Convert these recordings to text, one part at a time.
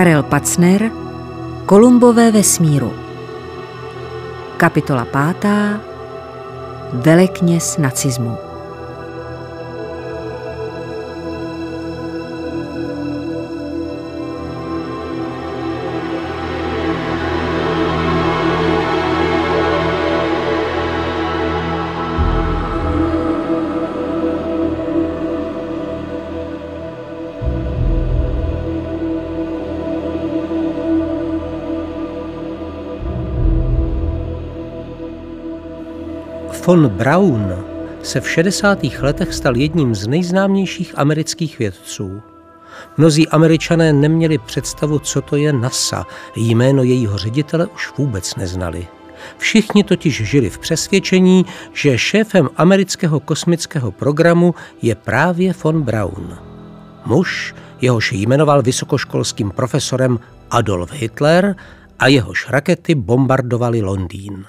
Karel Pacner Kolumbové vesmíru. Kapitola pátá. Velekněz nacismu Von Braun se v 60. letech stal jedním z nejznámějších amerických vědců. Mnozí američané neměli představu, co to je NASA, jméno jejího ředitele už vůbec neznali. Všichni totiž žili v přesvědčení, že šéfem amerického kosmického programu je právě von Braun. Muž, jehož jmenoval vysokoškolským profesorem Adolf Hitler a jehož rakety bombardovaly Londýn.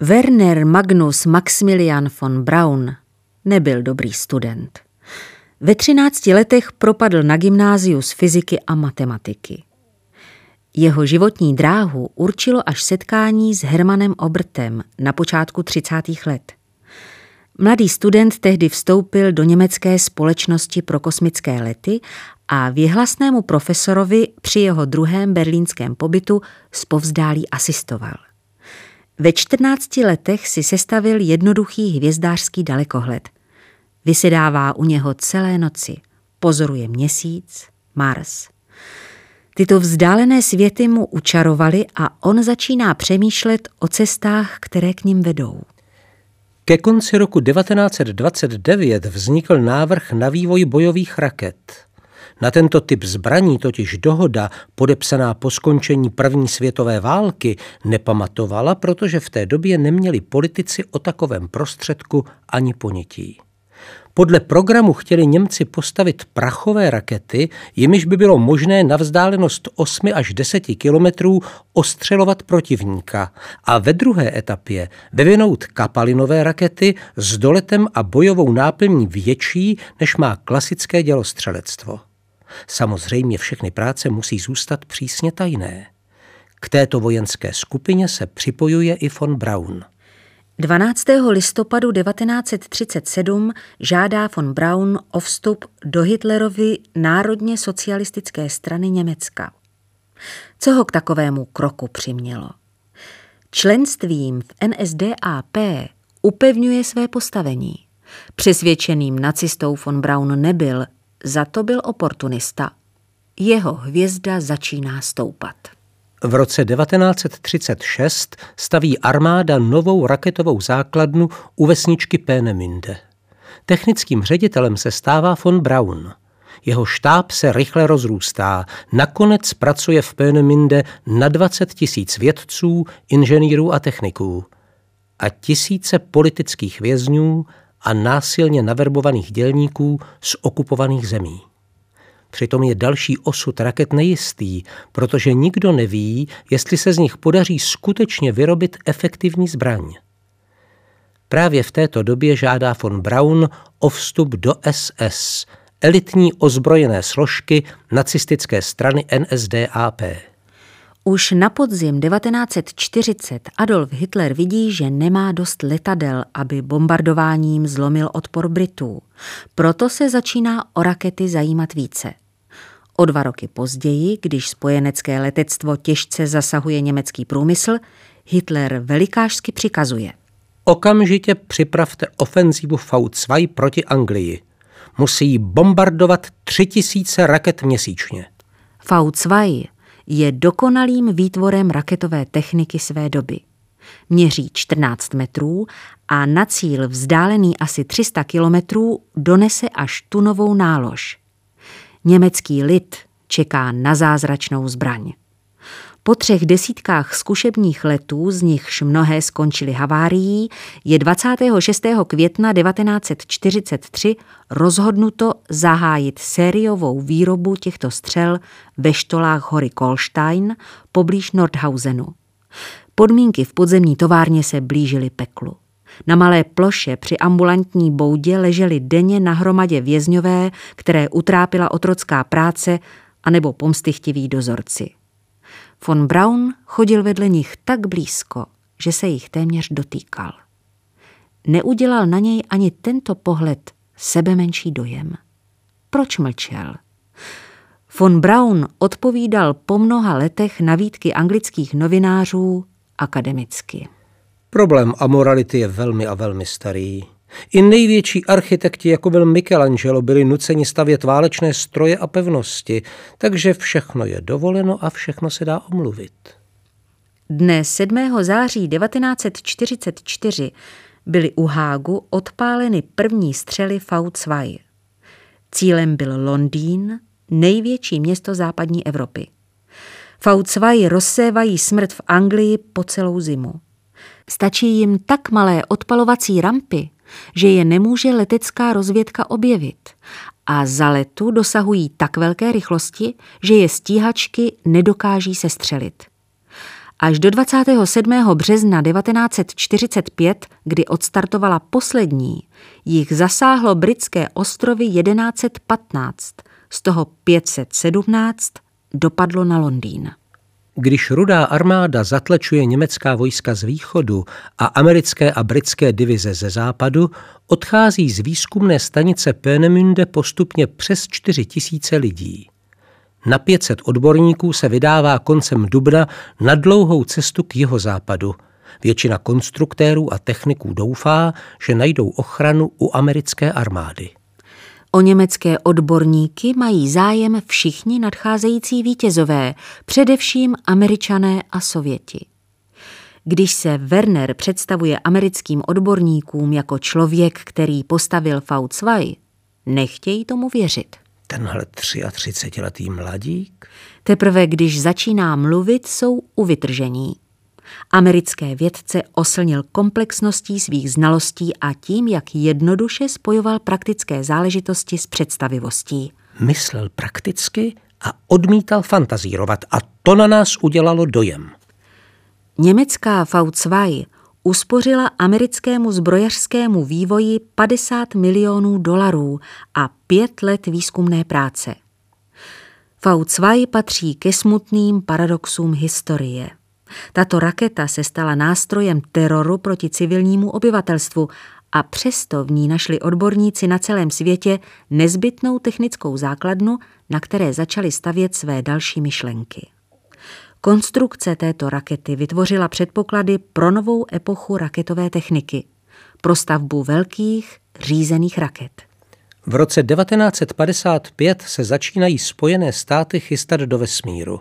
Werner Magnus Maximilian von Braun nebyl dobrý student. Ve třinácti letech propadl na gymnáziu z fyziky a matematiky. Jeho životní dráhu určilo až setkání s Hermanem Obertem na počátku 30. let. Mladý student tehdy vstoupil do německé společnosti pro kosmické lety a věhlasnému profesorovi při jeho druhém berlínském pobytu zpovzdálí asistoval. Ve 14 letech si sestavil jednoduchý hvězdářský dalekohled. Vysedává u něho celé noci. Pozoruje měsíc, Mars. Tyto vzdálené světy mu učarovaly a on začíná přemýšlet o cestách, které k ním vedou. Ke konci roku 1929 vznikl návrh na vývoj bojových raket. Na tento typ zbraní totiž dohoda, podepsaná po skončení první světové války, nepamatovala, protože v té době neměli politici o takovém prostředku ani ponětí. Podle programu chtěli Němci postavit prachové rakety, jimiž by bylo možné na vzdálenost 8 až 10 kilometrů ostřelovat protivníka a ve druhé etapě vyvinout kapalinové rakety s doletem a bojovou náplní větší, než má klasické dělostřelectvo. Samozřejmě všechny práce musí zůstat přísně tajné. K této vojenské skupině se připojuje i von Braun. 12. listopadu 1937 žádá von Braun o vstup do Hitlerovy národně socialistické strany Německa. Co ho k takovému kroku přimělo? Členstvím v NSDAP upevňuje své postavení. Přesvědčeným nacistou von Braun nebyl, za to byl oportunista. Jeho hvězda začíná stoupat. V roce 1936 staví armáda novou raketovou základnu u vesničky Pénemünde. Technickým ředitelem se stává von Braun. Jeho štáb se rychle rozrůstá. Nakonec pracuje v Pénemünde na 20 tisíc vědců, inženýrů a techniků. A tisíce politických vězňů a násilně naverbovaných dělníků z okupovaných zemí. Přitom je další osud raket nejistý, protože nikdo neví, jestli se z nich podaří skutečně vyrobit efektivní zbraň. Právě v této době žádá von Braun o vstup do SS, elitní ozbrojené složky nacistické strany NSDAP. Už na podzim 1940 Adolf Hitler vidí, že nemá dost letadel, aby bombardováním zlomil odpor Britů. Proto se začíná o rakety zajímat více. O dva roky později, když spojenecké letectvo těžce zasahuje německý průmysl, Hitler velikářsky přikazuje. Okamžitě připravte ofenzívu V2 proti Anglii. Musí bombardovat tři tisíce raket měsíčně. V2 je dokonalým výtvorem raketové techniky své doby. Měří 14 metrů a na cíl vzdálený asi 300 kilometrů donese až tunovou nálož. Německý lid čeká na zázračnou zbraň. Po třech desítkách zkušebních letů, z nichž mnohé skončily havárií, je 26. května 1943 rozhodnuto zahájit sériovou výrobu těchto střel ve štolách hory Kolstein poblíž Nordhausenu. Podmínky v podzemní továrně se blížily peklu. Na malé ploše při ambulantní boudě leželi denně na hromadě vězňové, které utrápila otrocká práce anebo pomstychtiví dozorci. Von Braun chodil vedle nich tak blízko, že se jich téměř dotýkal. Neudělal na něj ani tento pohled sebe menší dojem. Proč mlčel? Von Braun odpovídal po mnoha letech na výtky anglických novinářů akademicky. Problém amorality je velmi a velmi starý. I největší architekti, jako byl Michelangelo, byli nuceni stavět válečné stroje a pevnosti, takže všechno je dovoleno a všechno se dá omluvit. Dne 7. září 1944 byly u Hágu odpáleny první střely V2. Cílem byl Londýn, největší město západní Evropy. V2 rozsévají smrt v Anglii po celou zimu. Stačí jim tak malé odpalovací rampy, že je nemůže letecká rozvědka objevit a za letu dosahují tak velké rychlosti, že je stíhačky nedokáží sestřelit. Až do 27. března 1945, kdy odstartovala poslední, jich zasáhlo britské ostrovy 1115, z toho 517 dopadlo na Londýn. Když rudá armáda zatlačuje německá vojska z východu a americké a britské divize ze západu, odchází z výzkumné stanice Peenemünde postupně přes 4 tisíce lidí. Na 500 odborníků se vydává koncem dubna na dlouhou cestu k jeho západu. Většina konstruktérů a techniků doufá, že najdou ochranu u americké armády. O německé odborníky mají zájem všichni nadcházející vítězové, především američané a sověti. Když se Werner představuje americkým odborníkům jako člověk, který postavil V2, nechtějí tomu věřit. Tenhle 33-letý mladík? Teprve když začíná mluvit, jsou u vytržení. Americké vědce oslnil komplexností svých znalostí a tím, jak jednoduše spojoval praktické záležitosti s představivostí. Myslel prakticky a odmítal fantazírovat a to na nás udělalo dojem. Německá V2 uspořila americkému zbrojařskému vývoji 50 milionů dolarů a pět let výzkumné práce. V2 patří ke smutným paradoxům historie. Tato raketa se stala nástrojem teroru proti civilnímu obyvatelstvu a přesto v ní našli odborníci na celém světě nezbytnou technickou základnu, na které začali stavět své další myšlenky. Konstrukce této rakety vytvořila předpoklady pro novou epochu raketové techniky, pro stavbu velkých řízených raket. V roce 1955 se začínají Spojené státy chystat do vesmíru.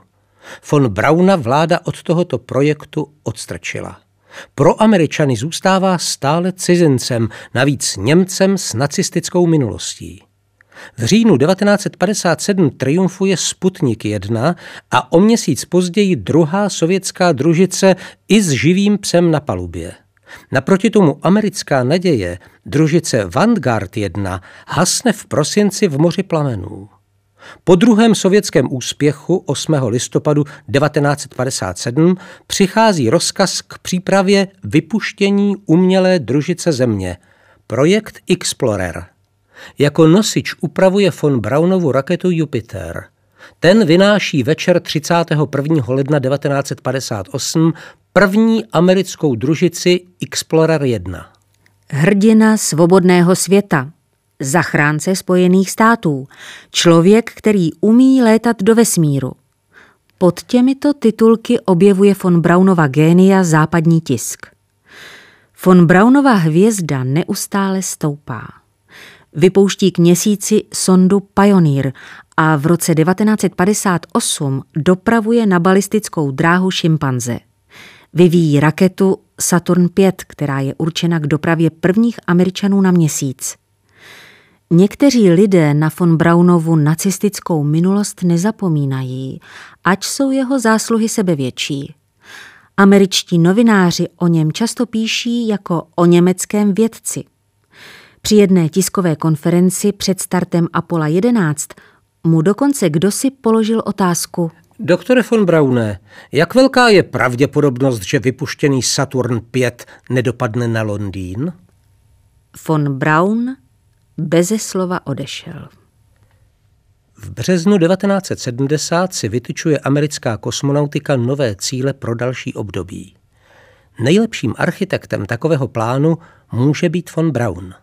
Von Brauna vláda od tohoto projektu odstrčila. Pro Američany zůstává stále cizincem, navíc Němcem s nacistickou minulostí. V říjnu 1957 triumfuje Sputnik 1 a o měsíc později druhá sovětská družice i s živým psem na palubě. Naproti tomu americká naděje, družice Vanguard 1, hasne v prosinci v moři plamenů. Po druhém sovětském úspěchu 8. listopadu 1957 přichází rozkaz k přípravě vypuštění umělé družice Země, projekt Explorer. Jako nosič upravuje von Braunovu raketu Jupiter. Ten vynáší večer 31. ledna 1958 první americkou družici Explorer 1. Hrdina svobodného světa, zachránce Spojených států, člověk, který umí létat do vesmíru. Pod těmito titulky objevuje von Braunova génia západní tisk. Von Braunova hvězda neustále stoupá. Vypouští k měsíci sondu Pioneer a v roce 1958 dopravuje na balistickou dráhu šimpanze. Vyvíjí raketu Saturn 5, která je určena k dopravě prvních Američanů na měsíc. Někteří lidé na von Braunovu nacistickou minulost nezapomínají, ať jsou jeho zásluhy sebevětší. Američtí novináři o něm často píší jako o německém vědci. Při jedné tiskové konferenci před startem Apollo 11 mu dokonce kdosi položil otázku. Doktore von Braune, jak velká je pravděpodobnost, že vypuštěný Saturn 5 nedopadne na Londýn? Von Braun beze slova odešel. V březnu 1970 si vytyčuje americká kosmonautika nové cíle pro další období. Nejlepším architektem takového plánu může být von Braun.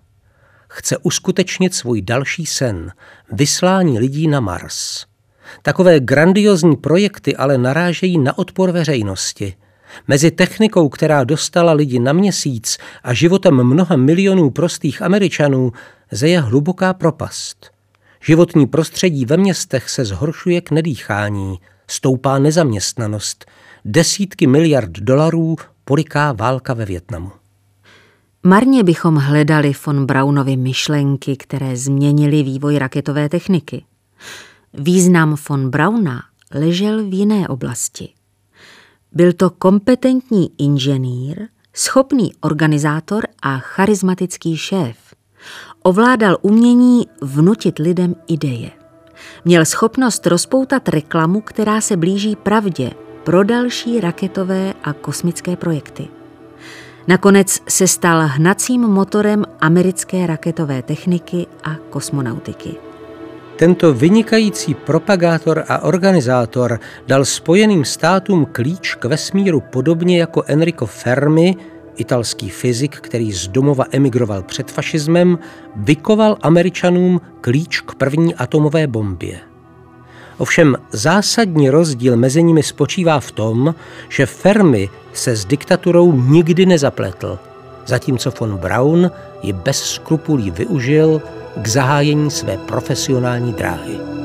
Chce uskutečnit svůj další sen, vyslání lidí na Mars. Takové grandiozní projekty ale narážejí na odpor veřejnosti. Mezi technikou, která dostala lidi na měsíc a životem mnoha milionů prostých Američanů, zeje hluboká propast. Životní prostředí ve městech se zhoršuje k nedýchání, stoupá nezaměstnanost, desítky miliard dolarů poliká válka ve Větnamu. Marně bychom hledali von Braunovi myšlenky, které změnily vývoj raketové techniky. Význam von Brauna ležel v jiné oblasti. Byl to kompetentní inženýr, schopný organizátor a charismatický šéf. Ovládal umění vnutit lidem ideje. Měl schopnost rozpoutat reklamu, která se blíží pravdě pro další raketové a kosmické projekty. Nakonec se stal hnacím motorem americké raketové techniky a kosmonautiky. Tento vynikající propagátor a organizátor dal Spojeným státům klíč k vesmíru podobně jako Enrico Fermi, italský fyzik, který z domova emigroval před fašismem, vykoval američanům klíč k první atomové bombě. Ovšem zásadní rozdíl mezi nimi spočívá v tom, že Fermi se s diktaturou nikdy nezapletl, zatímco von Braun ji bez skrupulí využil k zahájení své profesionální dráhy.